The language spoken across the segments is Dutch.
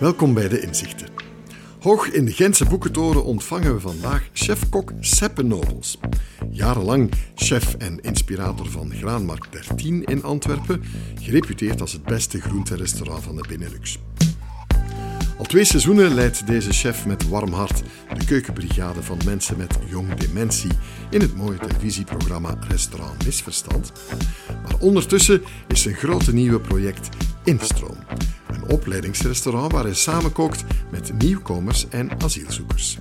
Welkom bij de Inzichten. Hoog in de Gentse boekentoren ontvangen we vandaag chef-kok Seppe Nobels. Jarenlang chef en inspirator van Graanmarkt 13 in Antwerpen, gereputeerd als het beste groenterestaurant van de Benelux. Al twee seizoenen leidt deze chef met warm hart de keukenbrigade van mensen met jong dementie in het mooie televisieprogramma Restaurant Misverstand. Maar ondertussen is zijn grote nieuwe project Instroom, opleidingsrestaurant waar hij samenkookt met nieuwkomers en asielzoekers.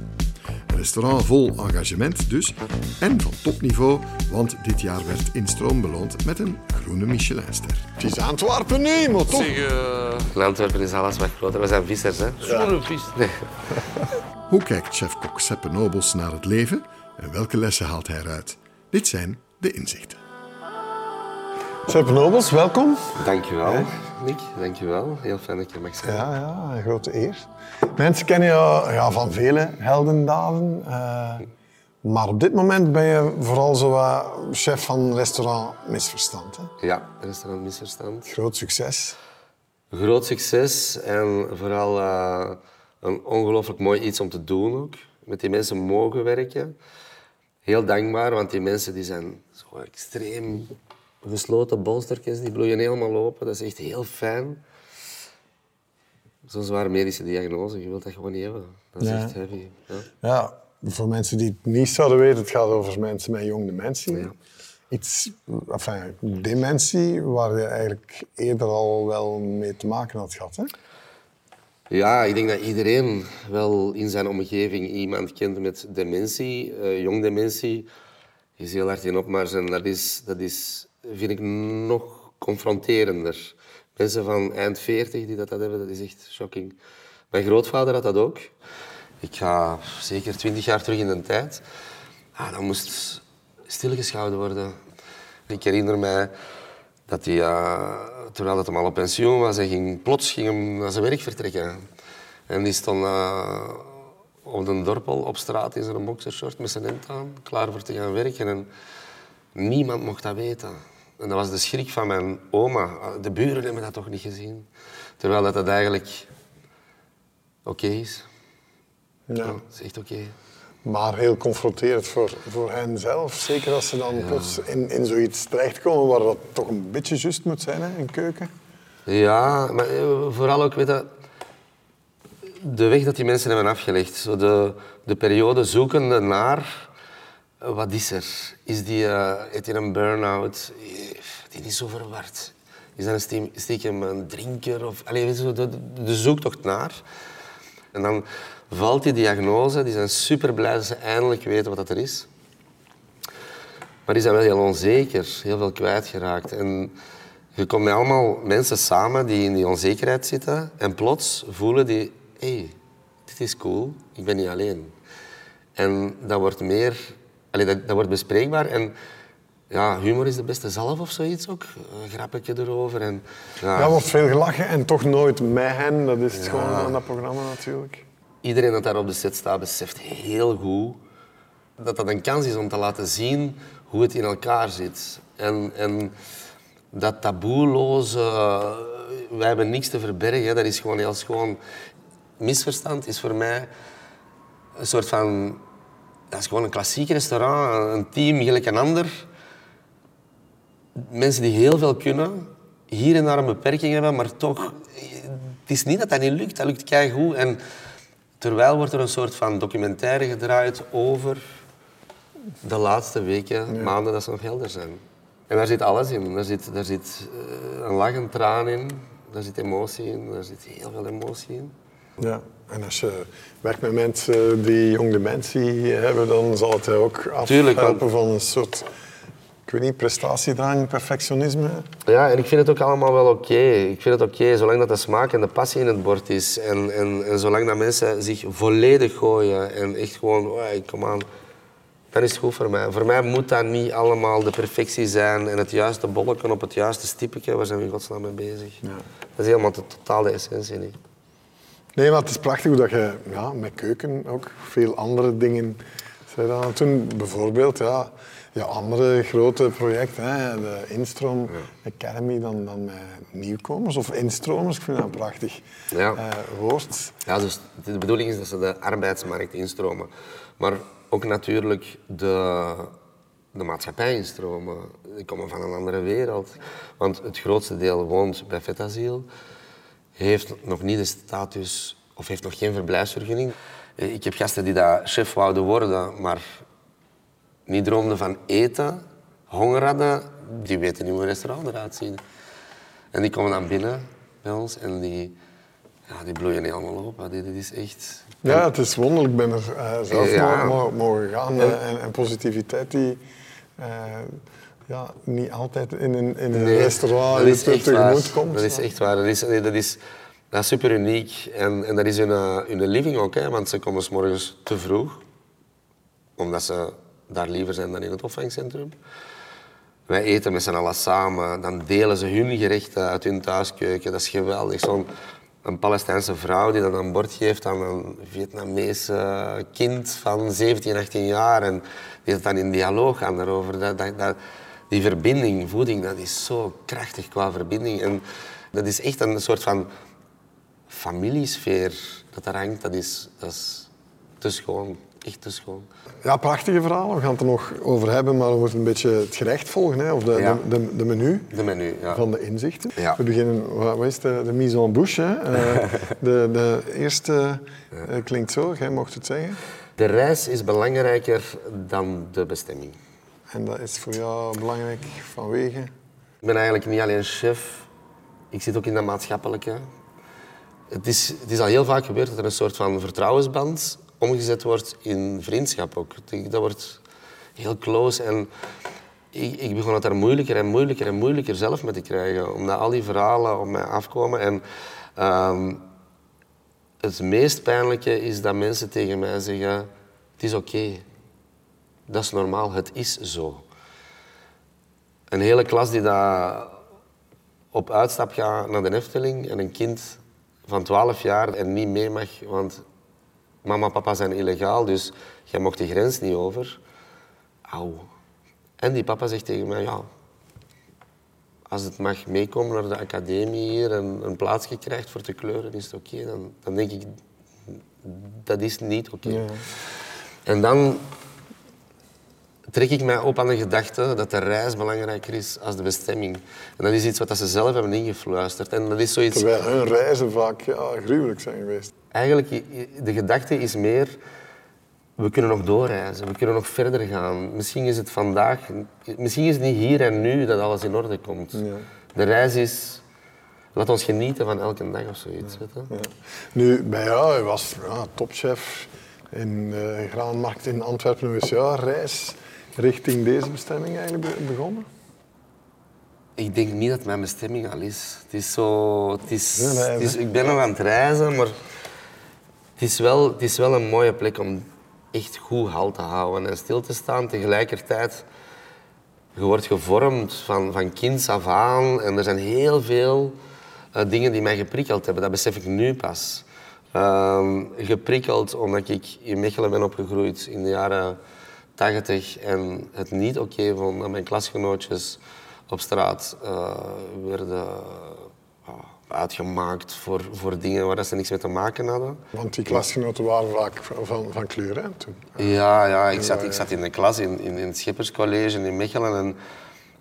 Een restaurant vol engagement dus en van topniveau, want dit jaar werd Instroom beloond met een groene Michelinster. Het is Antwerpen nu, maar toch. Zeg, in Antwerpen is alles wat groter. We zijn vissers, hè? Zo'n vis. Hoe kijkt chef-kok Seppe Nobels naar het leven en welke lessen haalt hij eruit? Dit zijn de inzichten. Sepp Nobels, welkom. Dankjewel, Nick. Dankjewel. Heel fijn dat je mag zijn. Ja, ja, een grote eer. Mensen kennen je ja, van vele heldendaden. eh, maar op dit moment ben je vooral zo chef van restaurant Misverstand. Hè? Ja, restaurant Misverstand. Groot succes. Groot succes en vooral eh, een ongelooflijk mooi iets om te doen ook. Met die mensen mogen werken. Heel dankbaar, want die mensen die zijn zo extreem gesloten bolstertjes, die bloeien helemaal open. Dat is echt heel fijn. Zo'n zware medische diagnose, je wilt dat gewoon niet hebben. Dat is Ja. echt heavy. Ja. Ja, voor mensen die het niet zouden weten, het gaat over mensen met jong dementie. Ja. Iets, enfin, dementie waar je eigenlijk eerder al wel mee te maken had gehad. Hè? Ja, ik denk dat iedereen wel in zijn omgeving iemand kent met dementie, eh, jong dementie. is heel hard in opmars en dat is, dat is, vind ik nog confronterender. Mensen van eind 40 die dat, dat hebben, dat is echt shocking. Mijn grootvader had dat ook. Ik ga zeker twintig jaar terug in de tijd. Ah, dat moest stilgehouden worden. Ik herinner mij dat hij, eh, terwijl hem al op pensioen was, hij ging, plots ging hem naar zijn werk vertrekken. En die stond eh, op de dorpel op straat in zijn boxershort met zijn hemd aan, klaar voor te gaan werken. En niemand mocht dat weten. En dat was de schrik van mijn oma. De buren hebben dat toch niet gezien. Terwijl dat, dat eigenlijk oké is. Ja, Ja. dat is echt oké. Maar heel confronterend voor, voor hen zelf. Zeker als ze dan plots in, in zoiets terechtkomen waar dat toch een beetje juist moet zijn, hè, een keuken. Ja, maar eh, vooral ook, weet de weg dat die mensen hebben afgelegd. Zo de, de periode zoekende naar, wat is er? Is die, eh heeft hij een burn-out? Eh, Die is zo verward. Is dat een stie- stiekem een drinker? Of, je, de zoektocht naar. En dan valt die diagnose, die zijn super blij dat ze eindelijk weten wat dat er is. Maar die zijn wel heel onzeker, heel veel kwijtgeraakt. En je komt met allemaal mensen samen die in die onzekerheid zitten en plots voelen die, hé, hey, dit is cool, ik ben niet alleen. En dat wordt meer, allee, dat, dat wordt bespreekbaar en ja, humor is de beste zelf of zoiets ook. Een grappetje erover. En, ja, Ja, wordt veel gelachen en toch nooit met hen. Dat is het gewoon aan dat programma natuurlijk. Iedereen dat daar op de set staat beseft heel goed dat dat een kans is om te laten zien hoe het in elkaar zit. En, en dat taboeloze, eh, wij hebben niks te verbergen, hè, dat is gewoon heel schoon. Misverstand is voor mij een soort van... Dat is gewoon een klassiek restaurant, een team gelijk een ander. Mensen die heel veel kunnen, hier en daar een beperking hebben, maar toch... Het is niet dat dat niet lukt, dat lukt keigoed. En terwijl wordt er een soort van documentaire gedraaid over de laatste weken, maanden dat ze nog helder zijn. En daar zit alles in. Daar zit, daar zit eh, een lach, een traan in, daar zit emotie in, daar zit heel veel emotie in. Ja. En als je werkt met mensen die jong dementie hebben, dan zal het ook afhelpen van een soort, ik weet niet, prestatiedrang, perfectionisme. Ja, en ik vind het ook allemaal wel oké. Ik vind het oké, zolang dat de smaak en de passie in het bord is. En, en, en zolang dat mensen zich volledig gooien en echt gewoon, oh, kom aan, dan is het goed voor mij. Voor mij moet dat niet allemaal de perfectie zijn en het juiste bolletje op het juiste stipje. Waar zijn we in godsnaam mee bezig? Dat is helemaal de, totaal de essentie niet. Nee, maar het is prachtig hoe dat je ja, met keuken ook veel andere dingen doen. Bijvoorbeeld, ja, ja, andere grote projecten, hè, de Instroom Academy, dan, dan met nieuwkomers of instromers. Ik vind dat een prachtig Ja. eh, woord. Ja, dus de bedoeling is dat ze de arbeidsmarkt instromen. Maar ook natuurlijk de, de maatschappij instromen. Die komen van een andere wereld. Want het grootste deel woont bij vetasiel. Heeft nog niet de status of heeft nog geen verblijfsvergunning. Eh, Ik heb gasten die daar chef wouden worden, maar niet droomden van eten, honger hadden. Die weten niet hoe een restaurant eruit ziet. En die komen dan binnen bij ons en die, ja, die bloeien helemaal op. hè. Dit, dit is echt... Ja, het is wonderlijk. Ik ben er eh, zelf Ja. mogen gaan. eh, en, en positiviteit die ja, niet altijd in een, in een Nee, restaurant dat is te- echt tegemoet waar. komt. Dat is echt waar. Dat is, nee, dat is, dat is super uniek. En, en dat is hun, eh, hun living ook, hè, want ze komen s morgens te vroeg. Omdat ze daar liever zijn dan in het opvangcentrum. Wij eten met z'n allen samen. Dan delen ze hun gerechten uit hun thuiskeuken. Dat is geweldig. Zo'n een Palestijnse vrouw die dan een bord geeft aan een Vietnamese kind van 17, 18 jaar. En die het dan in dialoog gaan daarover. Dat, dat, dat, die verbinding, voeding, dat is zo krachtig qua verbinding. En dat is echt een soort van familiesfeer dat daar hangt. Dat is, dat is te schoon. Echt te schoon. Ja, prachtige verhalen. We gaan het er nog over hebben, maar we moeten een beetje het gerecht volgen. Hè, of de, Ja. de, de, de menu De menu, ja. van de inzichten. Ja. We beginnen, wat wat is de, de mise en bouche? Hè? Eh, de, de eerste eh, klinkt zo, jij mocht het zeggen. De reis is belangrijker dan de bestemming. En dat is voor jou belangrijk vanwege... Ik ben eigenlijk niet alleen chef, ik zit ook in dat maatschappelijke. Het is, het is al heel vaak gebeurd dat er een soort van vertrouwensband omgezet wordt in vriendschap ook. Dat wordt heel close en ik, ik begon het daar moeilijker en moeilijker en moeilijker zelf mee te krijgen. Omdat al die verhalen op mij afkomen. En ehm, het meest pijnlijke is dat mensen tegen mij zeggen, het is oké. Dat is normaal, het is zo. Een hele klas die daar op uitstap gaat naar de Efteling en een kind van 12 jaar er niet mee mag, want mama en papa zijn illegaal, dus jij mocht de grens niet over. Auw. En die papa zegt tegen mij, ja, als het mag meekomen naar de academie hier en een plaatsje krijgt voor te kleuren, is het oké. Dan, dan denk ik, dat is niet oké. En dan trek ik mij op aan de gedachte dat de reis belangrijker is als de bestemming. En dat is iets wat ze zelf hebben ingefluisterd. En dat is zoiets... Terwijl hun reizen vaak ja, gruwelijk zijn geweest. Eigenlijk, de gedachte is meer... We kunnen nog doorreizen, we kunnen nog verder gaan. Misschien is het vandaag... Misschien is het niet hier en nu dat alles in orde komt. De reis is... Laat ons genieten van elke dag of zoiets. Weet je? Ja. Nu, bij jou, je was ja, topchef in de graanmarkt in Antwerpen. Is jouw reis richting deze bestemming eigenlijk be- begonnen? Ik denk niet dat mijn bestemming al is. Het is zo... Het is, het ik ben nog aan het reizen, maar... Het is, wel, het is wel een mooie plek om echt goed halt te houden en stil te staan. Tegelijkertijd, je wordt gevormd van, van kinds af aan. En er zijn heel veel eh, dingen die mij geprikkeld hebben. Dat besef ik nu pas. Ehm, geprikkeld omdat ik in Mechelen ben opgegroeid in de jaren 80 en het niet oké vond dat mijn klasgenootjes op straat eh, werden ah, uitgemaakt voor, voor dingen waar ze niks mee te maken hadden. Want die klasgenoten waren vaak van, van kleur hè, toen. Ja, ja ik, zat, ik zat in de klas in, in, in het Schipperscollege in Mechelen en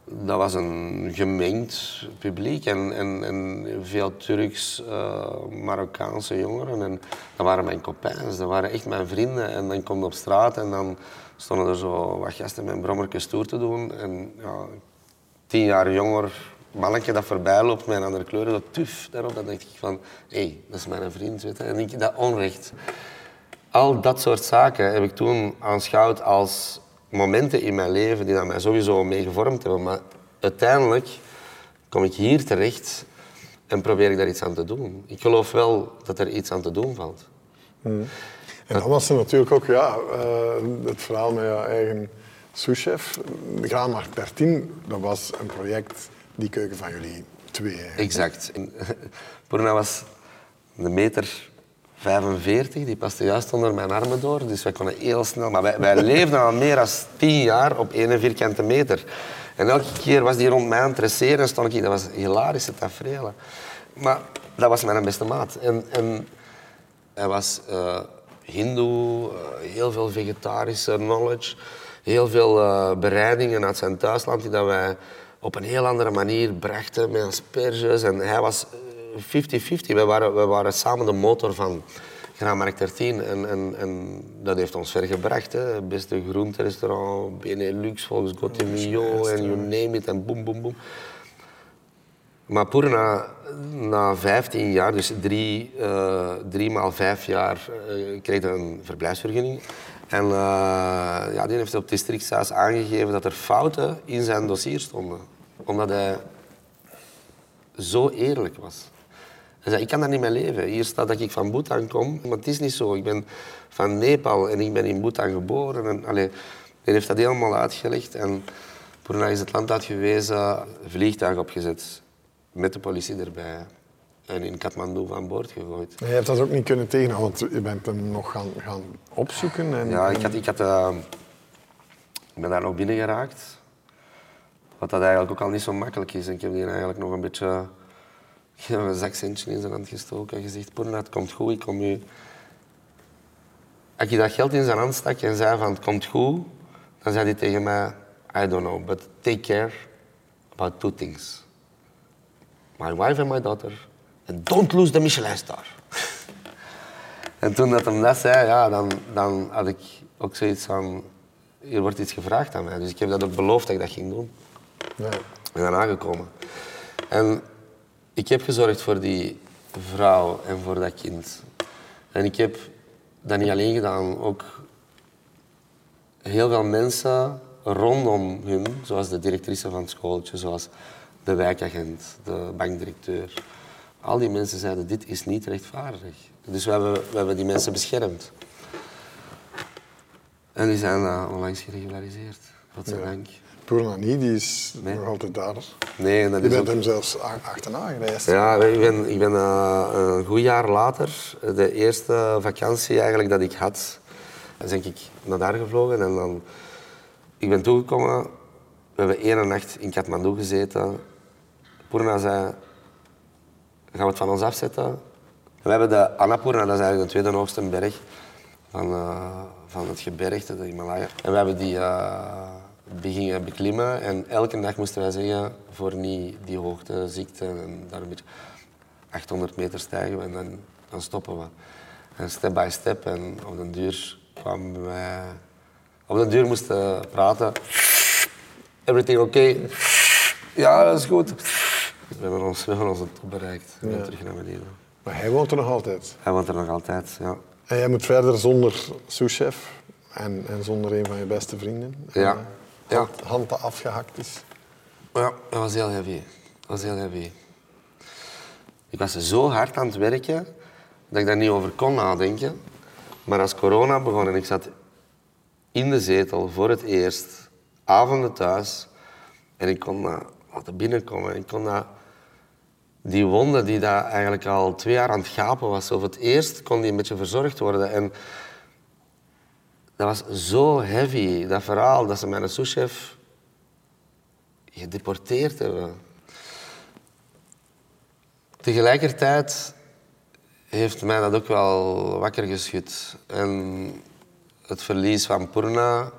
dat was een gemengd publiek en, en, en veel Turks, eh, Marokkaanse jongeren. En dat waren mijn copains, dat waren echt mijn vrienden. En dan kom je op straat en dan stonden er zo wat gasten met een brommerke stoer te doen. En ja, tien jaar jonger mannetje dat voorbij loopt met een andere kleur, dat tuf daarop, dan denk ik van, hé, hey, dat is mijn vriend. Weet je? En dat onrecht. Al dat soort zaken heb ik toen aanschouwd als momenten in mijn leven die dat mij sowieso mee gevormd hebben. Maar uiteindelijk kom ik hier terecht en probeer ik daar iets aan te doen. Ik geloof wel dat er iets aan te doen valt. En dan was er natuurlijk ook ja, eh, het verhaal met jouw eigen souschef. De Graanmarkt 13, dat was een project, die keuken van jullie twee. Exact. En Purna was een meter 45, die paste juist onder mijn armen door. Dus wij konden heel snel... Maar wij, leefden al meer dan tien jaar op één vierkante meter. En elke keer was die rond mij aan het stond ik... Dat was hilarische tafereelen. Maar dat was mijn beste maat. En, en hij was uh, hindoe, uh, heel veel vegetarische knowledge, heel veel uh, bereidingen uit zijn thuisland die dat wij op een heel andere manier brachten met asperges. En hij was 50-50. We waren, we waren samen de motor van Graanmarkt 13 en, en, en dat heeft ons ver gebracht. Hè. Beste groenterestaurant, Benelux, volgens Gotemio en you name it en boem, boem, boem. Maar Poer, na, na 15 jaar, dus drie, uh, drie maal vijf jaar, uh, kreeg hij een verblijfsvergunning. En uh, ja, die heeft op het districthuis aangegeven dat er fouten in zijn dossier stonden. Omdat hij zo eerlijk was. Hij zei, ik kan daar niet mee leven. Hier staat dat ik van Bhutan kom, maar het is niet zo. Ik ben van Nepal en ik ben in Bhutan geboren. En, allee, hij heeft dat helemaal uitgelegd. En Poerna is het land uitgewezen, vliegtuig opgezet met de politie erbij. En in Kathmandu van boord gegooid. Maar je hebt dat ook niet kunnen tegenhouden, want je bent hem nog gaan, gaan opzoeken. En, ja, ik, had, ik, had, uh, ik ben daar nog binnen geraakt. Wat dat eigenlijk ook al niet zo makkelijk is. En ik heb hier eigenlijk nog een beetje een zakcentje in zijn hand gestoken en gezegd, Poorna, het komt goed, ik kom u... Als je dat geld in zijn hand stak en zei van, het komt goed, dan zei hij tegen mij, I don't know, but take care about two things. My wife and my daughter, and don't lose the Michelin star. en toen dat hem dat zei, ja, dan, dan had ik ook zoiets van, hier wordt iets gevraagd aan mij. Dus ik heb dat ook beloofd dat ik dat ging doen. Ja. En dan aangekomen. En ik heb gezorgd voor die vrouw en voor dat kind. En ik heb dat niet alleen gedaan, ook heel veel mensen rondom hun, zoals de directrice van het schooltje, zoals de wijkagent, de bankdirecteur. Al die mensen zeiden, dit is niet rechtvaardig. Dus we hebben, we hebben die mensen beschermd. En die zijn uh, onlangs geregulariseerd, godzijdank. Ja. Poernani, die is nog altijd daar. Nee, dat je bent hem zelfs achterna gereisd. Ja, ik ben, ik ben uh, een goed jaar later, de eerste vakantie eigenlijk dat ik had, ben ik naar daar gevlogen. En dan, ik ben toegekomen, we hebben één nacht in Kathmandu gezeten. Purna zei, gaan we het van ons afzetten? we hebben de Annapurna, dat is eigenlijk de tweede hoogste berg van, uh, van het gebergte, de Himalaya. En we hebben die... Uh, beklimmen. En elke dag moesten wij zeggen, voor niet die hoogte, ziekte en daar een beetje 800 meter stijgen en dan, dan stoppen we. En step by step. En op den duur kwamen wij... Op den duur moesten praten. Everything okay? Ja, dat is goed. We hebben, ons, we hebben onze top bereikt. We ja. terug naar beneden. Maar hij woont er nog altijd? Hij woont er nog altijd, ja. En jij moet verder zonder souschef en, en zonder een van je beste vrienden? Ja ja. hand dat afgehakt is. Ja, dat was heel heavy. Dat was heel heavy. Ik was zo hard aan het werken dat ik daar niet over kon nadenken. Maar als corona begon en ik zat in de zetel voor het eerst, avonden thuis, en ik kon dat laten binnenkomen. Ik kon die wonde die daar eigenlijk al twee jaar aan het gapen was, of het eerst kon die een beetje verzorgd worden. En dat was zo heavy, dat verhaal, dat ze mijn souschef gedeporteerd hebben. Tegelijkertijd heeft mij dat ook wel wakker geschud. En het verlies van Purna,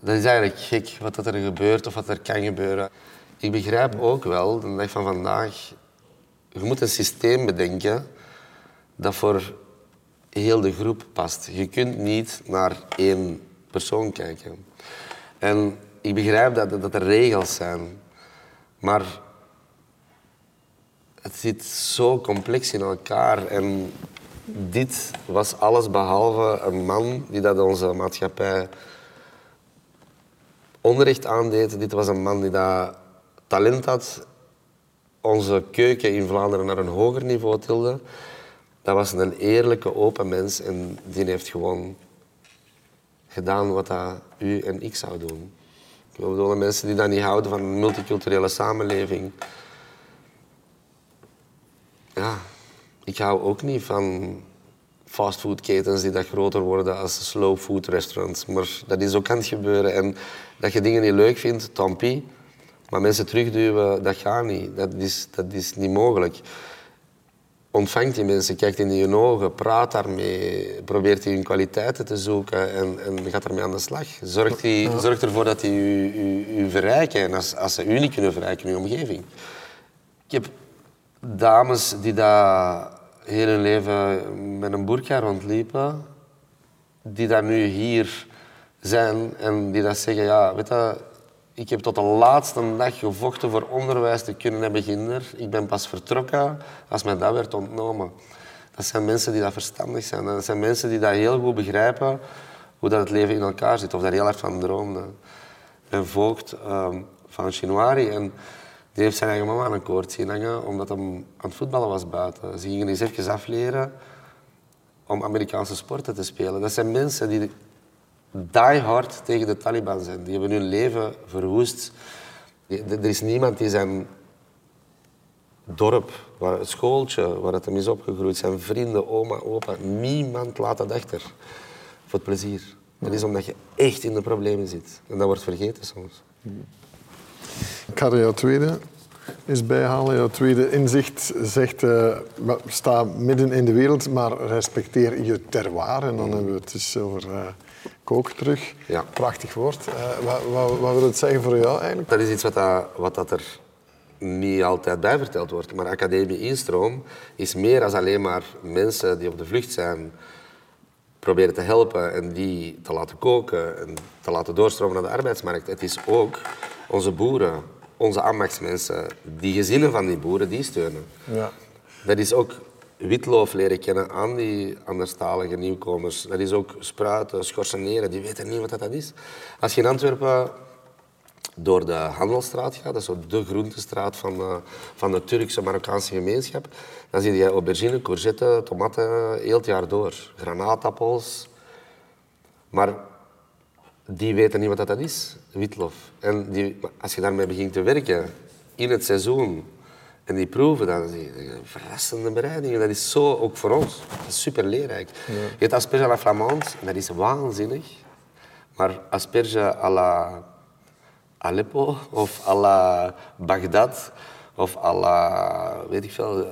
dat is eigenlijk gek wat er gebeurt of wat er kan gebeuren. Ik begrijp ook wel, de dag van vandaag, je moet een systeem bedenken dat voor heel de groep past. Je kunt niet naar één persoon kijken. En ik begrijp dat, dat er regels zijn, maar het zit zo complex in elkaar. En dit was alles behalve een man die dat onze maatschappij onrecht aandeed. Dit was een man die dat talent had, onze keuken in Vlaanderen naar een hoger niveau tilde dat was een eerlijke, open mens en die heeft gewoon gedaan wat dat u en ik zouden doen. Ik bedoel, mensen die dat niet houden van een multiculturele samenleving. Ja, ik hou ook niet van fastfoodketens die dat groter worden als slow food restaurants. Maar dat is ook aan het gebeuren. En dat je dingen niet leuk vindt, tampie. Maar mensen terugduwen, dat gaat niet. Dat is, dat is niet mogelijk. Ontvangt die mensen, kijkt in hun ogen, praat daarmee, probeert die hun kwaliteiten te zoeken en, en gaat ermee aan de slag. Zorgt, die, zorgt ervoor dat die u, u, u verrijken en als, als ze u niet kunnen verrijken in uw omgeving. Ik heb dames die daar heel hun leven met een burka rondliepen, die daar nu hier zijn en die dat zeggen, ja, weet je, ik heb tot de laatste dag gevochten voor onderwijs te kunnen beginnen. Ik ben pas vertrokken als mij dat werd ontnomen. Dat zijn mensen die dat verstandig zijn. Dat zijn mensen die dat heel goed begrijpen hoe dat het leven in elkaar zit. Of daar heel hard van droomden. Een voogd um, van Chinoari. En die heeft zijn eigen mama aan een koord zien hangen omdat hij aan het voetballen was buiten. Ze gingen eens even afleren om Amerikaanse sporten te spelen. Dat zijn mensen die die hard tegen de Taliban zijn. Die hebben hun leven verwoest. Er is niemand die zijn dorp, waar het schooltje, waar het hem is opgegroeid, zijn vrienden, oma, opa, niemand laat dat achter. Voor het plezier. Dat is omdat je echt in de problemen zit. En dat wordt vergeten soms. Ik ga jouw tweede eens bijhalen. Jouw tweede inzicht zegt, uh, sta midden in de wereld, maar respecteer je terroir. En dan hebben we het dus over... Uh, kook terug. Ja. Prachtig woord. Uh, wat, wat, wat, wil het zeggen voor jou eigenlijk? Dat is iets wat, dat, wat dat er niet altijd bij verteld wordt. Maar Academie Instroom is meer dan alleen maar mensen die op de vlucht zijn proberen te helpen en die te laten koken en te laten doorstromen naar de arbeidsmarkt. Het is ook onze boeren, onze ambachtsmensen, die gezinnen van die boeren, die steunen. Ja. Dat is ook witloof leren kennen aan die anderstalige nieuwkomers. Dat is ook spruiten, schorseneren, die weten niet wat dat is. Als je in Antwerpen door de Handelstraat gaat, dat is de groentestraat van de, van de Turkse Marokkaanse gemeenschap, dan zie je aubergine, courgette, tomaten heel het jaar door. Granaatappels. Maar die weten niet wat dat is, witlof. En die, als je daarmee begint te werken in het seizoen, en die proeven dan, die verrassende bereidingen. Dat is zo ook voor ons. Dat is super leerrijk. Ja. Je hebt asperge à la flamande, dat is waanzinnig. Maar asperge à la Aleppo of à la Bagdad of à la, weet ik veel,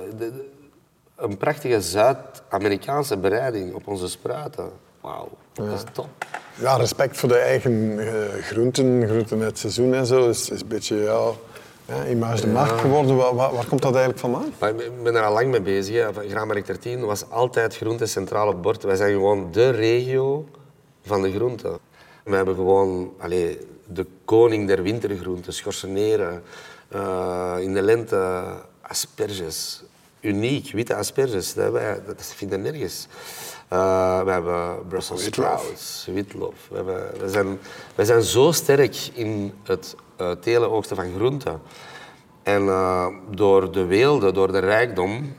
een prachtige Zuid-Amerikaanse bereiding op onze spruiten. Wauw, dat is top. Ja, respect voor de eigen uh, groenten, groenten het seizoen en zo, is, is een beetje, ja, ja, image de markt geworden. Waar, waar, komt dat eigenlijk vandaan? Ik ben er al lang mee bezig. Hè. Graanmarkt 13 was altijd groente centraal op bord. Wij zijn gewoon de regio van de groenten. We hebben gewoon allez, de koning der wintergroenten, schorseneren. Uh, in de lente asperges. Uniek, witte asperges. Dat, wij, dat vinden nergens. Uh, we hebben Brussels sprouts, witlof. We, hebben, we, zijn, we zijn zo sterk in het uh, telen oogsten van groenten. En uh, door de weelde, door de rijkdom,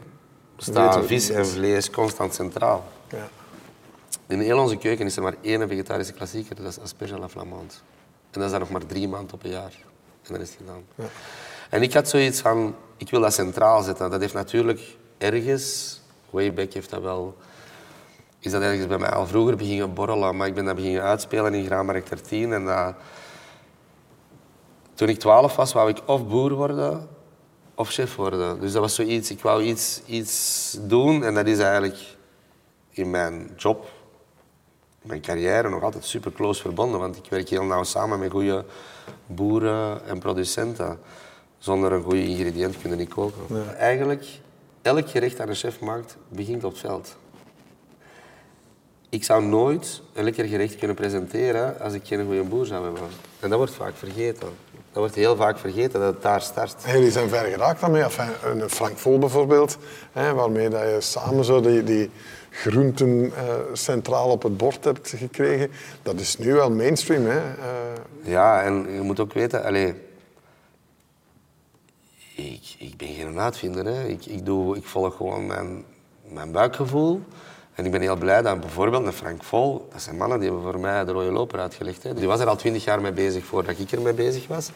staan vis en vlees constant centraal. Ja. In heel onze keuken is er maar één vegetarische klassieker, dat is asperge à la flamande. En dat is dan nog maar drie maanden op een jaar. En dat is het gedaan. Ja. En ik had zoiets van, ik wil dat centraal zetten. Dat heeft natuurlijk ergens, way back heeft dat wel is dat ergens bij mij al vroeger beginnen borrelen. Maar ik ben dat beginnen uitspelen in Graanmarkt 13. En dat... Toen ik 12 was, wou ik of boer worden of chef worden. Dus dat was zoiets, ik wou iets, iets doen. En dat is eigenlijk in mijn job, mijn carrière, nog altijd super close verbonden. Want ik werk heel nauw samen met goede boeren en producenten. Zonder een goede ingrediënt kunnen niet koken. Eigenlijk, elk gerecht dat een chef maakt, begint op het veld ik zou nooit een lekker gerecht kunnen presenteren als ik geen goede boer zou hebben. En dat wordt vaak vergeten. Dat wordt heel vaak vergeten dat het daar start. En jullie zijn ver geraakt daarmee. Enfin, een Frank Vol bijvoorbeeld, hè, waarmee dat je samen zo die, die groenten uh, centraal op het bord hebt gekregen. Dat is nu wel mainstream. Hè? Uh... Ja, en je moet ook weten... Allez, ik, ik ben geen uitvinder. Hè. Ik, ik, doe, ik volg gewoon mijn, mijn buikgevoel. En ik ben heel blij dat bijvoorbeeld Frank Vol, dat zijn mannen die hebben voor mij de rode loper uitgelegd. Hè. Die was er al twintig jaar mee bezig voordat ik er mee bezig was.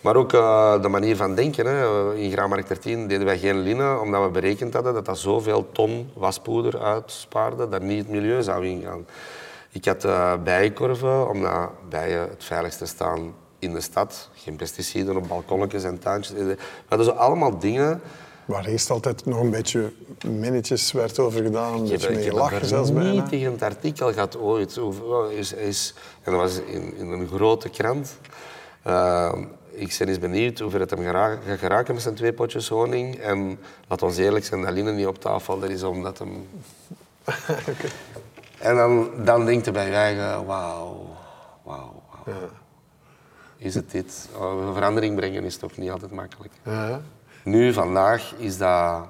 Maar ook uh, de manier van denken. Hè. In Graanmarkt 13 deden wij geen linnen, omdat we berekend hadden dat dat zoveel ton waspoeder uitspaarde dat niet het milieu zou ingaan. Ik had uh, bijenkorven, omdat bijen het veiligste staan in de stad. Geen pesticiden op balkonnetjes en tuintjes. We hadden zo allemaal dingen Waar eerst altijd nog een beetje minnetjes werd over gedaan, een beetje mee lachen zelfs bijna. Heb tegen het artikel gehad ooit. Is, is, en dat was in, in een grote krant. Uh, ik ben eens benieuwd hoe ver het hem gaat geraken met zijn twee potjes honing. En laat ons eerlijk zijn, dat Line niet op tafel, dat is omdat hem... okay. En dan, dan denkt je bij je eigen, wauw, wauw, Ja. Is het dit? Oh, verandering brengen is toch niet altijd makkelijk. Ja. Nu, vandaag, is dat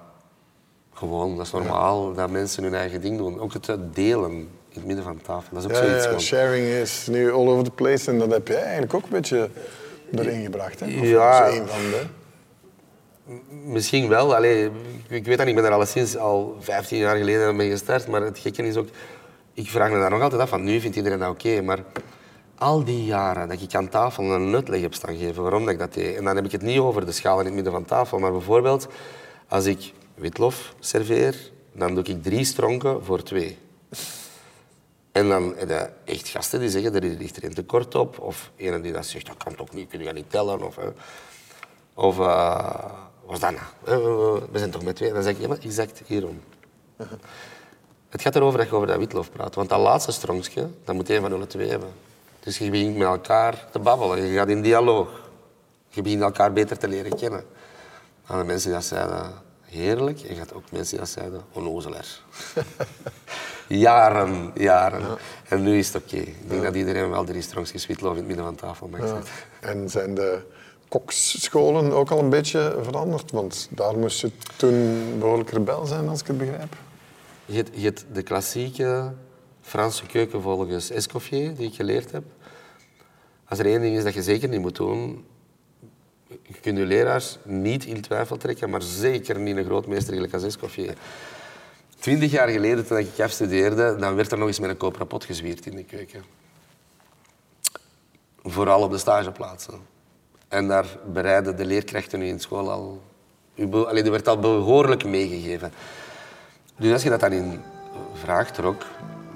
gewoon, dat is normaal dat mensen hun eigen ding doen. Ook het delen in het midden van de tafel, dat is ook zoiets. Ja, sharing is nu all over the place en dat heb je eigenlijk ook een beetje erin gebracht. Hè? ja. een van de... Misschien wel. Allee, ik weet dat ik ben er alleszins al 15 jaar geleden mee gestart. Maar het gekke is ook, ik vraag me daar nog altijd af van nu vindt iedereen dat oké. maar al die jaren dat ik aan tafel een uitleg heb staan geven waarom dat ik dat deed. En dan heb ik het niet over de schaal in het midden van tafel, maar bijvoorbeeld als ik witlof serveer, dan doe ik drie stronken voor twee. En dan je echt gasten die zeggen, er ligt er een tekort op. Of een die dat zegt, dat kan toch niet, kun je niet tellen. Of, of uh, wat dat nou? We zijn toch met twee? Dan zeg ik, ja, maar exact hierom. Het gaat erover dat je over dat witlof praat. Want dat laatste stronkje, dat moet een van de twee hebben. Dus je begint met elkaar te babbelen. Je gaat in dialoog. Je begint elkaar beter te leren kennen. En de mensen die dat zeiden, heerlijk. En je had ook mensen die dat zeiden, onnozelaar. jaren, jaren. En nu is het oké. Ik denk dat iedereen wel drie stronkjes witlof in het midden van tafel ja. En zijn de koksscholen ook al een beetje veranderd? Want daar moest je toen behoorlijk rebel zijn, als ik het begrijp. Je hebt, je hebt de klassieke Franse keuken volgens Escoffier, die ik geleerd heb. Als er één ding is dat je zeker niet moet doen, je kunt je leraars niet in twijfel trekken, maar zeker niet een grootmeester als Escoffier. Twintig jaar geleden, toen ik afstudeerde, dan werd er nog eens met een koperen pot gezwierd in de keuken. Vooral op de stageplaatsen. En daar bereiden de leerkrachten nu in school al... Allee, er werd al behoorlijk meegegeven. Dus als je dat dan in vraag trok,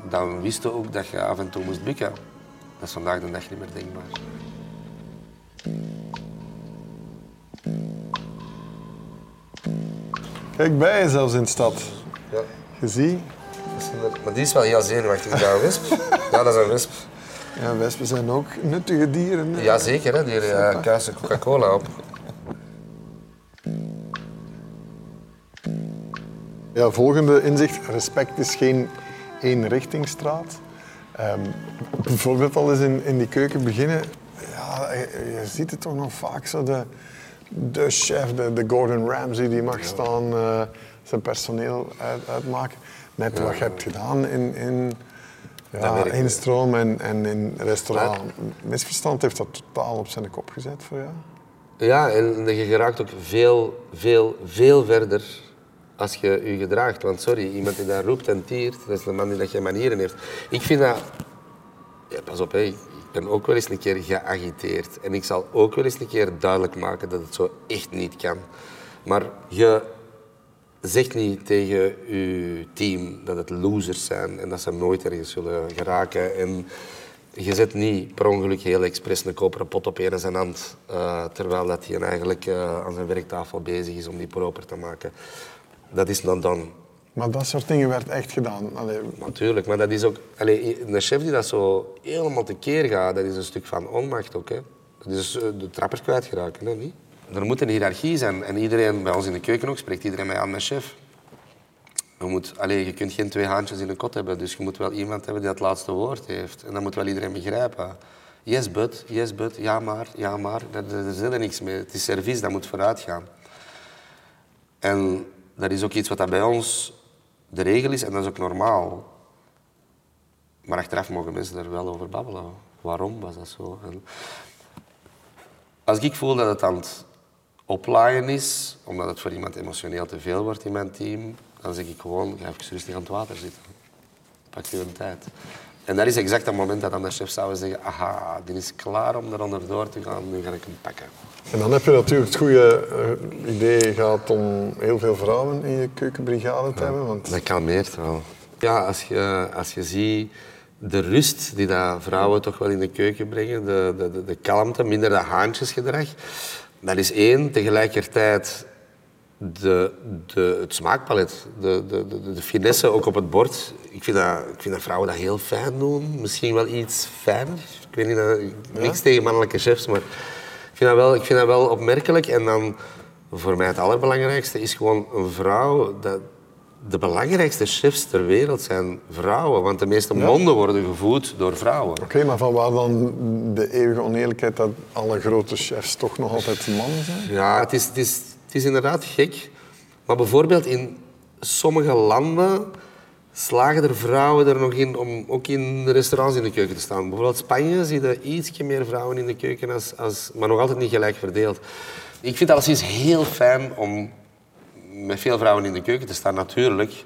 dan wist je ook dat je af en toe moest bukken. Dat is vandaag de dag niet meer denkbaar. Kijk bij zelfs in de stad. Ja. Je ziet. Maar die is wel heel zenuwachtig. Dat een wesp? Ja, dat is een wesp. Ja, wespen zijn ook nuttige dieren. Hè? Jazeker, hè. die uh, kuisen Coca-Cola op. Ja, volgende inzicht. Respect is geen eenrichtingstraat. Um, bijvoorbeeld al eens in, in die keuken beginnen. Ja, je, ziet het toch nog vaak zo. De, de chef, de, de Gordon Ramsay, die mag staan, uh, zijn personeel uit, uitmaken. Net wat je hebt gedaan in, in ja, instroom en, en in restaurant. Misverstand heeft dat totaal op zijn kop gezet voor jou? Ja, en je geraakt ook veel, veel, veel verder als je je gedraagt. Want sorry, iemand die daar roept en tiert, dat is een man die dat geen manieren heeft. Ik vind dat... Ja, pas op, ik ben ook wel eens een keer geagiteerd. En ik zal ook wel eens een keer duidelijk maken dat het zo echt niet kan. Maar je zegt niet tegen je team dat het losers zijn en dat ze nooit ergens zullen geraken. En je zet niet per ongeluk heel expres een koperen pot op een zijn hand, uh, terwijl dat hij eigenlijk uh, aan zijn werktafel bezig is om die proper te maken dat is dan dan. Maar dat soort dingen werd echt gedaan? Allee. Natuurlijk, maar dat is ook... Allee, een chef die dat zo helemaal tekeer gaat, dat is een stuk van onmacht ook. Hè. Dat is eh, de trappers kwijtgeraken, hè, niet? Er moet een hiërarchie zijn. En iedereen, bij ons in de keuken ook, spreekt iedereen mij aan met chef. Je, moet, allee, je kunt geen twee haantjes in een kot hebben, dus je moet wel iemand hebben die het laatste woord heeft. En dat moet wel iedereen begrijpen. Yes, but, yes, but, ja maar, ja maar. Daar, daar is niks mee. Het is service, dat moet vooruit gaan. En dat is ook iets wat bij ons de regel is en dat is ook normaal. Maar achteraf mogen mensen er wel over babbelen. Waarom was dat zo? En als ik voel dat het aan het oplaaien is, omdat het voor iemand emotioneel te veel wordt in mijn team, dan zeg ik gewoon, ga even rustig aan het water zitten. Pak je een tijd. En dat is exact het moment dat dan de chef zou zeggen, aha, die is klaar om er onderdoor te gaan, nu ga ik hem pakken. En dan heb je natuurlijk het goede eh, idee gehad om heel veel vrouwen in je keukenbrigade te hebben. Want Dat kalmeert wel. Ja, als je, als je ziet de rust die dat vrouwen toch wel in de keuken brengen, de, de, de, de kalmte, minder dat haantjesgedrag, dat is één. Tegelijkertijd de, de, het smaakpalet, de, de, de, de finesse ook op het bord. Ik vind, dat, ik vind dat vrouwen dat heel fijn doen. Misschien wel iets fijner. Ik weet niet, dat, niks tegen mannelijke chefs, maar ik vind, dat wel, ik vind dat wel opmerkelijk. En dan, voor mij het allerbelangrijkste, is gewoon een vrouw... Dat, de belangrijkste chefs ter wereld zijn vrouwen, want de meeste monden worden gevoed door vrouwen. Oké, maar van waar dan de eeuwige oneerlijkheid dat alle grote chefs toch nog altijd mannen zijn? Ja, het is, het, is, het is inderdaad gek. Maar bijvoorbeeld in sommige landen slagen er vrouwen er nog in om ook in de restaurants in de keuken te staan. Bijvoorbeeld Spanje zie je ietsje meer vrouwen in de keuken, als, als, maar nog altijd niet gelijk verdeeld. Ik vind het alleszins heel fijn om met veel vrouwen in de keuken te staan. Natuurlijk,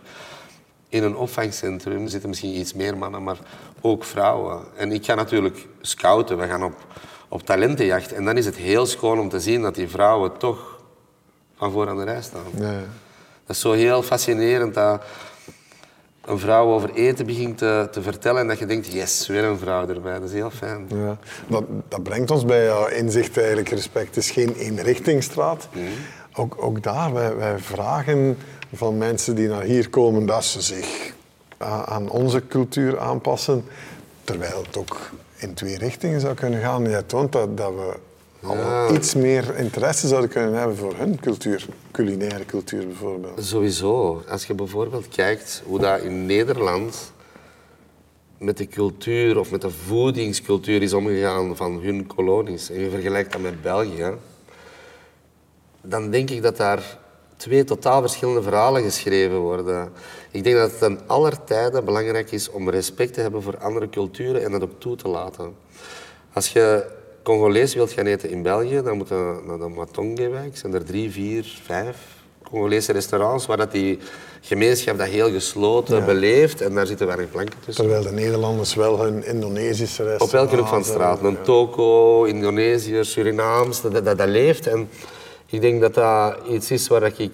in een opvangcentrum zitten misschien iets meer mannen, maar ook vrouwen. En ik ga natuurlijk scouten, we gaan op, op talentenjacht. En dan is het heel schoon om te zien dat die vrouwen toch van voor aan de rij staan. Ja, ja. Dat is zo heel fascinerend dat een vrouw over eten begint te, te vertellen en dat je denkt, yes, weer een vrouw erbij. Dat is heel fijn. Ja. Dat, dat brengt ons bij jouw inzicht eigenlijk. Respect is geen eenrichtingsstraat. Ook, ook daar, wij, wij vragen van mensen die naar hier komen dat ze zich aan onze cultuur aanpassen. Terwijl het ook in twee richtingen zou kunnen gaan. Jij toont dat, dat we allemaal iets meer interesse zouden kunnen hebben voor hun cultuur. Culinaire cultuur bijvoorbeeld. Sowieso. Als je bijvoorbeeld kijkt hoe dat in Nederland met de cultuur of met de voedingscultuur is omgegaan van hun kolonies en je vergelijkt dat met België, dan denk ik dat daar twee totaal verschillende verhalen geschreven worden. Ik denk dat het ten aller tijden belangrijk is om respect te hebben voor andere culturen en dat ook toe te laten. Als je Congolees wilt gaan eten in België, dan moet je naar de Matongewijk. zijn er drie, vier, vijf Congolese restaurants waar dat die gemeenschap dat heel gesloten beleeft en daar zitten weinig planken tussen. Terwijl de Nederlanders wel hun Indonesische Op restaurants elke hoek van de straat. hebben. Een toko, Indonesiër, Surinaams, dat, dat, dat leeft. En ik denk dat dat iets is waar ik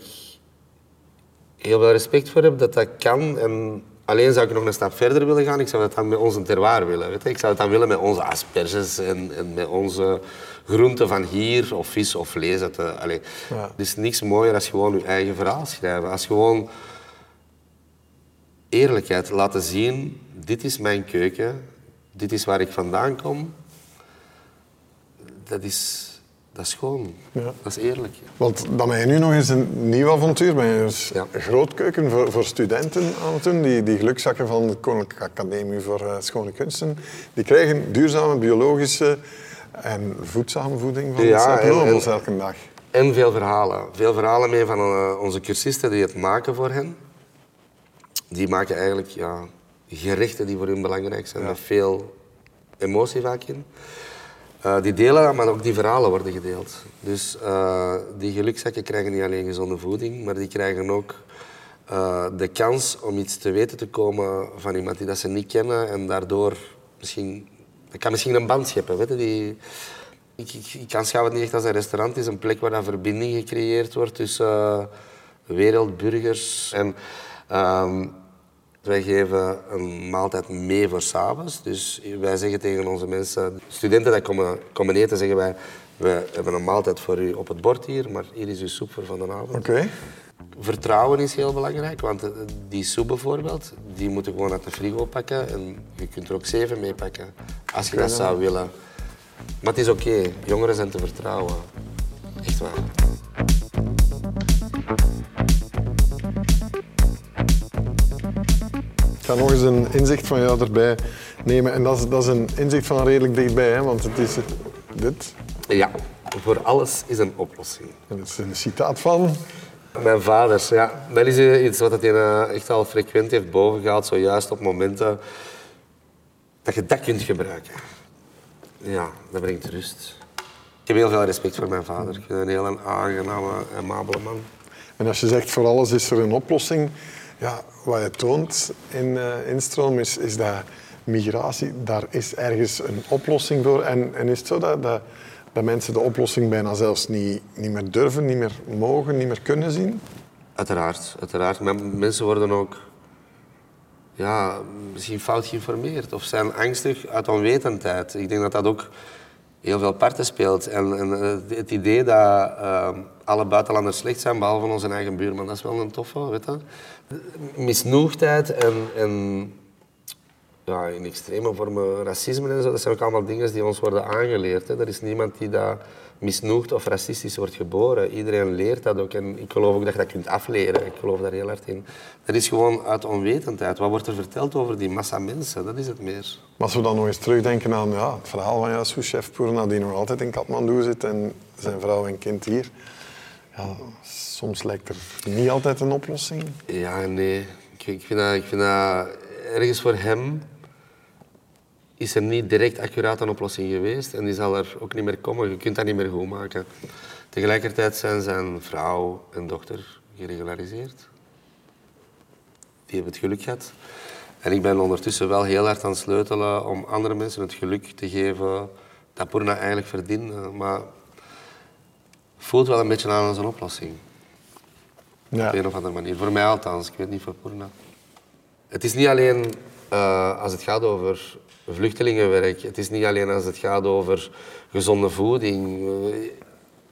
heel veel respect voor heb, dat dat kan. En alleen zou ik nog een stap verder willen gaan. Ik zou dat dan met onze terroir willen. Weet je? Ik zou het dan willen met onze asperges en, en met onze groenten van hier, of vis of vlees. Dat, eh, allee. Ja. Het is niks mooier als gewoon je eigen verhaal schrijven. Als gewoon eerlijkheid laten zien, dit is mijn keuken, dit is waar ik vandaan kom. Dat is, dat is gewoon, Ja. dat is eerlijk. Want dan ben je nu nog eens een nieuw avontuur. Ben je dus Ja. een grootkeuken voor, voor studenten aan het doen. Die, die gelukzakken van de Koninklijke Academie voor eh, Schone Kunsten. Die krijgen duurzame, biologische en voedzame voeding van Ja, en- Nobels elke dag. En veel verhalen. Veel verhalen mee van eh, onze cursisten die het maken voor hen. Die maken eigenlijk ja, gerechten die voor hun belangrijk zijn, met veel emotie vaak in. Eh, die delen maar ook die verhalen worden gedeeld. Dus eh, die gelukzakken krijgen niet alleen gezonde voeding, maar die krijgen ook eh, de kans om iets te weten te komen van iemand die dat ze niet kennen en daardoor misschien... Kan misschien een band scheppen, weet je, die... Ik, ik, ik het niet echt als een restaurant. Het is een plek waar dan verbinding gecreëerd wordt tussen wereldburgers. En ehm, wij geven een maaltijd mee voor s'avonds. Dus wij zeggen tegen onze mensen, studenten die komen, komen eten, zeggen wij... We hebben een maaltijd voor u op het bord hier, maar hier is uw soep voor van de avond. Oké. Vertrouwen is heel belangrijk, want eh, die soep bijvoorbeeld, die moet je gewoon uit de frigo pakken en je kunt er ook zeven mee pakken, als je dat zou willen. Maar het is oké, jongeren zijn te vertrouwen. Echt waar. Ga nog eens een inzicht van jou erbij nemen. En dat is, dat is een inzicht van redelijk dichtbij, hè, want het is dit. Ja, voor alles is een oplossing. En dat is een citaat van. Mijn vader, ja. Dat is eh, iets wat hij eh, echt al frequent heeft bovengehaald, zojuist op momenten dat je dat kunt gebruiken. Ja, dat brengt rust. Ik heb heel veel respect voor mijn vader. Ik hem een heel aangename, amabele man. En als je zegt voor alles is er een oplossing, ja, wat je toont in eh Instroom is, is dat migratie, daar is ergens een oplossing voor. En, en is het zo dat, dat, mensen de oplossing bijna zelfs niet, niet meer durven, niet meer mogen, niet meer kunnen zien? Uiteraard, uiteraard. Mensen worden ook ja, misschien fout geïnformeerd of zijn angstig uit onwetendheid. Ik denk dat dat ook heel veel parten speelt. En, en eh, het idee dat uh, alle buitenlanders slecht zijn, behalve onze eigen buurman, dat is wel een toffe, weet je. Misnoegdheid en, en ja, in extreme vormen racisme en zo, dat zijn ook allemaal dingen die ons worden aangeleerd. Hè. Er is niemand die dat misnoegd of racistisch wordt geboren. Iedereen leert dat ook. En ik geloof ook dat je dat kunt afleren. Ik geloof daar heel hard in. Dat is gewoon uit onwetendheid. Wat wordt er verteld over die massa mensen? Dat is het meer. Maar als we dan nog eens terugdenken aan ja, het verhaal van jouw Purna, die nog altijd in Kathmandu zit en zijn vrouw en kind hier. Ja, soms lijkt er niet altijd een oplossing. Ja, nee. Ik, vind, dat, ik vind dat ergens voor hem is er niet direct accuraat een oplossing geweest en die zal er ook niet meer komen. Je kunt dat niet meer goed maken. Tegelijkertijd zijn zijn vrouw en dochter geregulariseerd. Die hebben het geluk gehad. En ik ben ondertussen wel heel hard aan het sleutelen om andere mensen het geluk te geven dat Purna eigenlijk verdient. Maar voelt wel een beetje aan als een oplossing. Ja. Op een of andere manier. Voor mij althans, ik weet niet voor Purna. Het is niet alleen uh, als het gaat over vluchtelingenwerk. Het is niet alleen als het gaat over gezonde voeding.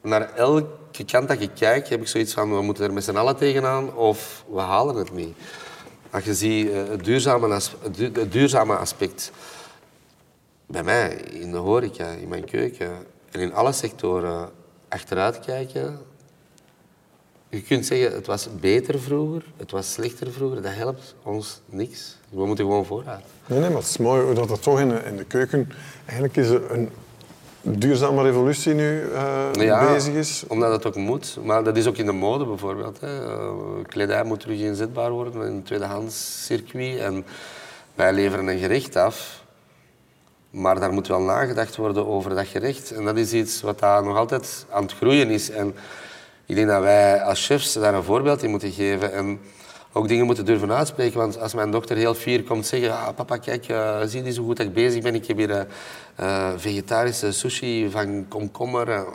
Naar elke kant dat je kijkt, heb ik zoiets van, we moeten er met z'n allen tegenaan of we halen het niet. Als je ziet eh, het duurzame, het duurzame aspect bij mij, in de horeca, in mijn keuken en in alle sectoren achteruit kijken. Je kunt zeggen, het was beter vroeger, het was slechter vroeger. Dat helpt ons niks. We moeten gewoon vooruit. Nee, nee, maar het is mooi dat het toch in de, in de keuken... Eigenlijk is er een duurzame revolutie nu uh, bezig is. omdat het ook moet. Maar dat is ook in de mode bijvoorbeeld. Hè. Uh, kledij moet terug inzetbaar worden in een tweedehands circuit. En wij leveren een gerecht af. Maar daar moet wel nagedacht worden over dat gerecht. En dat is iets wat daar nog altijd aan het groeien is. En ik denk dat wij als chefs daar een voorbeeld in moeten geven. En ook dingen moeten durven uitspreken. Want als mijn dochter heel fier komt zeggen... Ah, papa, kijk, uh, zie je zo goed ik bezig ben. Ik heb hier uh, vegetarische sushi van komkommer.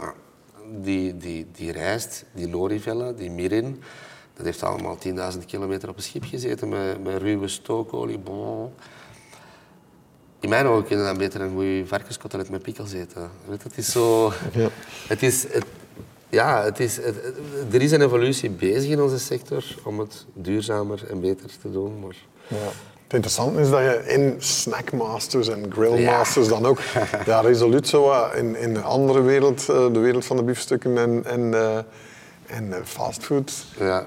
die, die, die rijst, die norivellen, die mirin... Dat heeft allemaal 10.000 kilometer op een schip gezeten met, met ruwe stookolie. In mijn ogen kunnen dan beter een goede varkenskotelet met pickles eten. Het is zo... Ja. Het is... Het, ja, het is, er is een evolutie bezig in onze sector om het duurzamer en beter te doen. Maar... Ja. Het interessante is dat je in Snackmasters en Grillmasters dan ook ja, resoluut zo in, in de andere wereld, eh, de wereld van de biefstukken en, en, en fastfood, ja.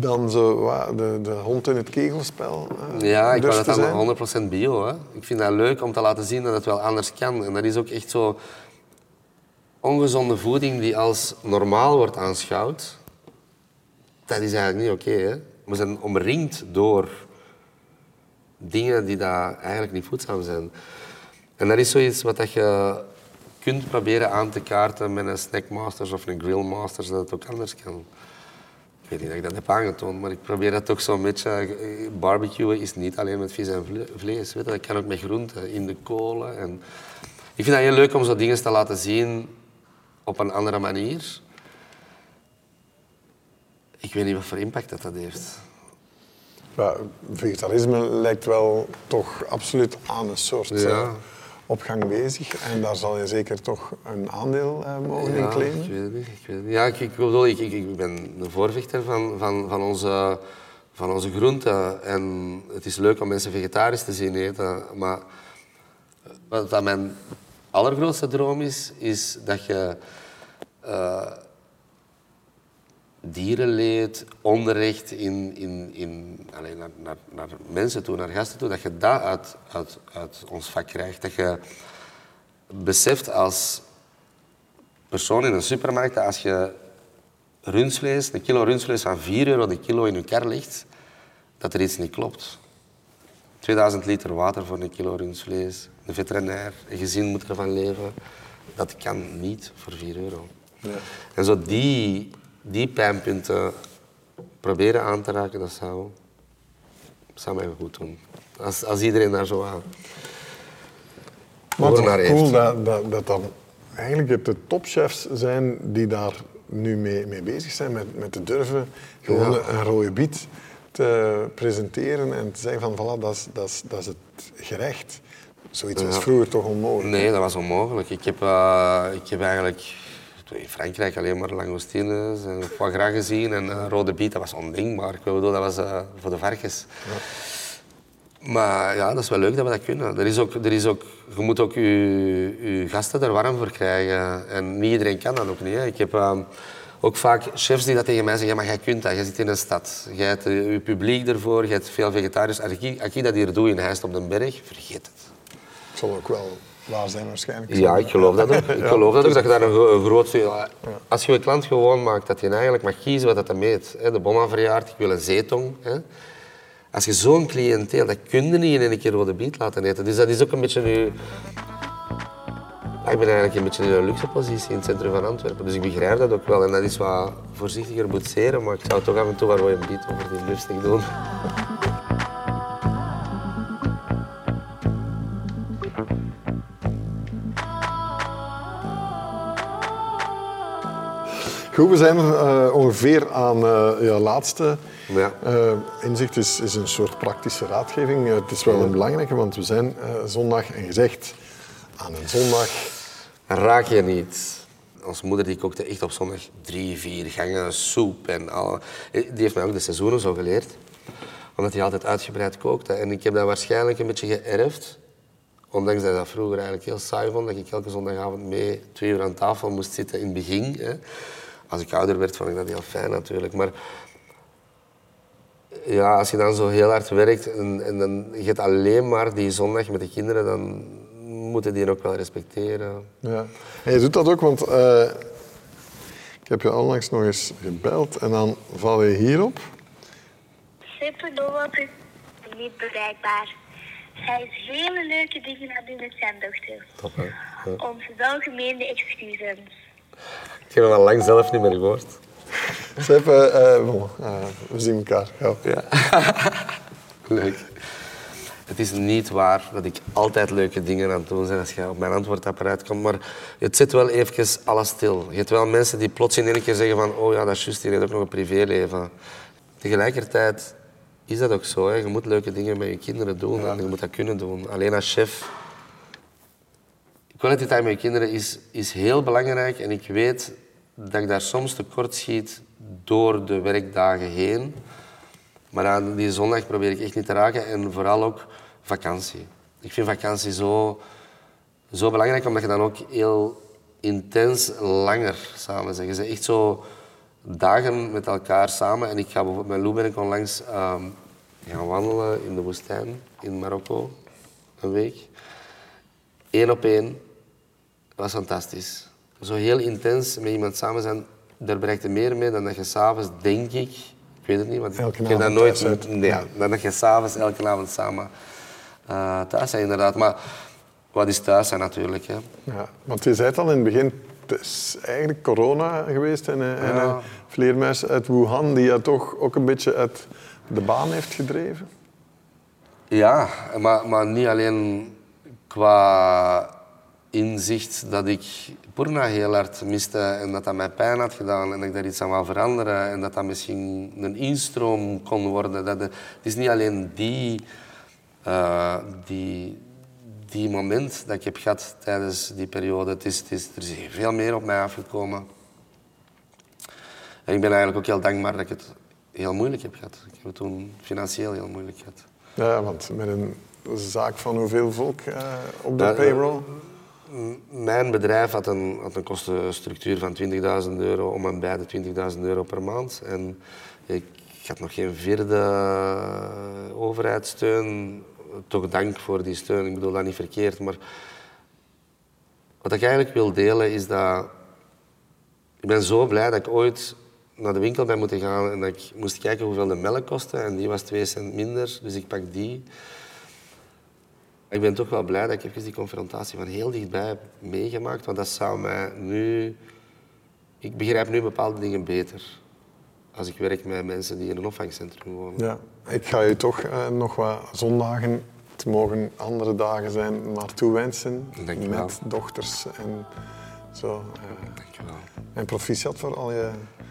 dan zo de, de hond in het kegelspel. Uh, ja, ik wou dat dan 100% bio. Hè. Ik vind dat leuk om te laten zien dat het wel anders kan. En dat is ook echt zo ongezonde voeding die als normaal wordt aanschouwd, dat is eigenlijk niet oké. we zijn omringd door dingen die daar eigenlijk niet voedzaam zijn. En dat is zoiets wat je kunt proberen aan te kaarten met een snackmasters of een grillmasters, dat het ook anders kan. Ik weet niet dat ik dat heb aangetoond, maar ik probeer dat toch zo'n beetje... Barbecuen is niet alleen met vis en vlees. Weet je? Dat kan ook met groenten, in de kolen. En ik vind dat heel leuk om zo dingen te laten zien op een andere manier. Ik weet niet wat voor impact dat, dat heeft. Ja, vegetarisme lijkt wel toch absoluut aan een soort ja. Uh, opgang bezig. En daar zal je zeker toch een aandeel uh, mogen ja, in claimen. Ik weet het niet. Ik weet het niet. Ja, ik, ik, bedoel, ik, ik, ben een voorvechter van, van, van, onze, van onze groenten. En het is leuk om mensen vegetarisch te zien eten. Maar wat mijn allergrootste droom is, is dat je uh, dierenleed, onrecht in, in, in, alleen naar, naar, naar, mensen toe, naar gasten toe, dat je dat uit, uit, uit ons vak krijgt. Dat je beseft als persoon in een supermarkt dat als je rundvlees, een kilo rundvlees van 4 euro de kilo in je kar ligt, dat er iets niet klopt. 2000 liter water voor een kilo rundvlees, een veterinair, een gezin moet ervan leven. Dat kan niet voor 4 euro. Ja. En zo die, die pijnpunten proberen aan te raken, dat zou, zou mij goed doen. Als, als iedereen daar zo aan. Maar het is naar cool dat, dat, dat dan eigenlijk het de topchefs zijn die daar nu mee, mee bezig zijn, met, met te durven gewoon Ja. een rode biet te presenteren en te zeggen van voilà, dat is, dat is, dat is het gerecht. Zoiets was Ja. vroeger toch onmogelijk. Nee, dat was onmogelijk. Ik heb, eh, ik heb eigenlijk in Frankrijk alleen maar langoustines en foie gras gezien en eh, rode biet, dat was ondenkbaar. Ik bedoel, dat was eh, voor de varkens. Maar ja, dat is wel leuk dat we dat kunnen. Er is ook, er is ook, je moet ook je, je gasten er warm voor krijgen. En niet iedereen kan dat ook niet. Hè. Ik heb eh, ook vaak chefs die dat tegen mij zeggen, ja, maar jij kunt dat, jij zit in een stad. Jij hebt eh, je publiek ervoor, je hebt veel vegetariërs. Als ik, als ik dat hier doe in Heist op den Berg, vergeet het. Het zal ook wel waar zijn waarschijnlijk. Ja, ik geloof dat ook. Ik geloof dat ook, dat je daar een, gro- een groot... Als je je klant gewoon maakt, dat je eigenlijk mag kiezen wat dat meet. De bomma verjaart, ik wil een zeetong. Hè. Als je zo'n cliënteel, dat kun je niet in één keer rode biet laten eten. Dus dat is ook een beetje nu... Ik ben eigenlijk een beetje in een luxe positie in het centrum van Antwerpen. Dus ik begrijp dat ook wel. En dat is wat voorzichtiger boetseren, maar ik zou toch af en toe wat rode biet over die lustig doen. Goed, we zijn eh, ongeveer aan eh ja, laatste. Ja. Eh, inzicht is, is een soort praktische raadgeving. Het is wel een belangrijke, want we zijn zondag en gezegd aan een zondag. raak je niet. Onze moeder die kookte echt op zondag drie, vier gangen soep en al. Die heeft mij ook de seizoenen zo geleerd. Omdat hij altijd uitgebreid kookte. En ik heb dat waarschijnlijk een beetje geërfd. Ondanks dat ik dat vroeger eigenlijk heel saai vond. Dat ik elke zondagavond mee twee uur aan tafel moest zitten in het begin. Hè. Als ik ouder werd, vond ik dat heel fijn natuurlijk. Maar ja, als je dan zo heel hard werkt en, en dan je hebt alleen maar die zondag met de kinderen, dan moeten die ook wel respecteren. Ja. En je doet dat ook, want eh, ik heb je onlangs nog eens gebeld en dan val je hierop. Super Noah is niet bereikbaar. Hij is hele leuke dingen aan het doen met zijn dochter. Top, hè? Ja. Onze welgemeende excuses. Ik heb hem al lang zelf niet meer gehoord. Sepp, eh, eh, bon, eh, we zien elkaar. Ja. Ja. Leuk. Het is niet waar dat ik altijd leuke dingen aan het doen ben als je op mijn antwoordapparaat komt, maar het zet wel even alles stil. Je hebt wel mensen die plots in één keer zeggen van oh ja, dat is juist, die heeft ook nog een privéleven. Tegelijkertijd is dat ook zo. Hè. Je moet leuke dingen met je kinderen doen en je moet dat kunnen doen. Alleen als chef... Quality time met kinderen is, is heel belangrijk en ik weet dat ik daar soms tekort schiet door de werkdagen heen. Maar aan die zondag probeer ik echt niet te raken. En vooral ook vakantie. Ik vind vakantie zo, zo belangrijk, omdat je dan ook heel intens langer samen bent. Je bent echt zo dagen met elkaar samen. En ik ga bijvoorbeeld met Lou ben ik onlangs ehm, gaan wandelen in de woestijn in Marokko. Een week. Eén op één. Dat was fantastisch. Zo heel intens met iemand samen zijn, daar bereikt je meer mee dan dat je s'avonds, denk ik, ik weet het niet, want Elke ik heb dat avond nooit... uit. Nee, Ja. dan dat je s'avonds elke avond samen eh, thuis zijn, inderdaad. Maar wat is thuis zijn natuurlijk, hè. Ja, want je zei het al in het begin, het is eigenlijk corona geweest en, een- en Ja. een vleermuis uit Wuhan die je toch ook een beetje uit de baan heeft gedreven. Ja, maar, maar niet alleen qua inzicht dat ik Purna heel hard miste en dat dat mij pijn had gedaan en dat ik daar iets aan wou veranderen en dat dat misschien een instroom kon worden. Dat de- het is niet alleen die, eh, die, die moment dat ik heb gehad tijdens die periode. Het is, het is, er is veel meer op mij afgekomen. En ik ben eigenlijk ook heel dankbaar dat ik het heel moeilijk heb gehad. Ik heb het toen financieel heel moeilijk gehad. Ja, want met een zaak van hoeveel volk eh, op de Ja, payroll? Mijn bedrijf had een, had een kostenstructuur van 20.000 euro om en bij de 20.000 euro per maand. En ik had nog geen vierde overheidssteun. Toch dank voor die steun, ik bedoel dat niet verkeerd. Maar wat ik eigenlijk wil delen is dat... Ik ben zo blij dat ik ooit naar de winkel ben moeten gaan en dat ik moest kijken hoeveel de melk kostte. En die was 2 cent minder, dus ik pak die. Ik ben toch wel blij dat ik even die confrontatie van heel dichtbij heb meegemaakt, want dat zou mij nu... Ik begrijp nu bepaalde dingen beter. als ik werk met mensen die in een opvangcentrum wonen. Ja, ik ga je toch eh, nog wat zondagen, het mogen andere dagen zijn, maar toewensen met dochters en zo. eh, Dankjewel. en proficiat voor al je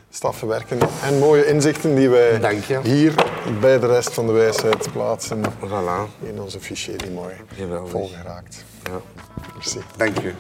staffenwerken en mooie inzichten die wij je. hier bij de rest van de wijsheid plaatsen Voilà. in onze fichier die mooi Geweldig. vol geraakt. Ja. Merci. Dank u.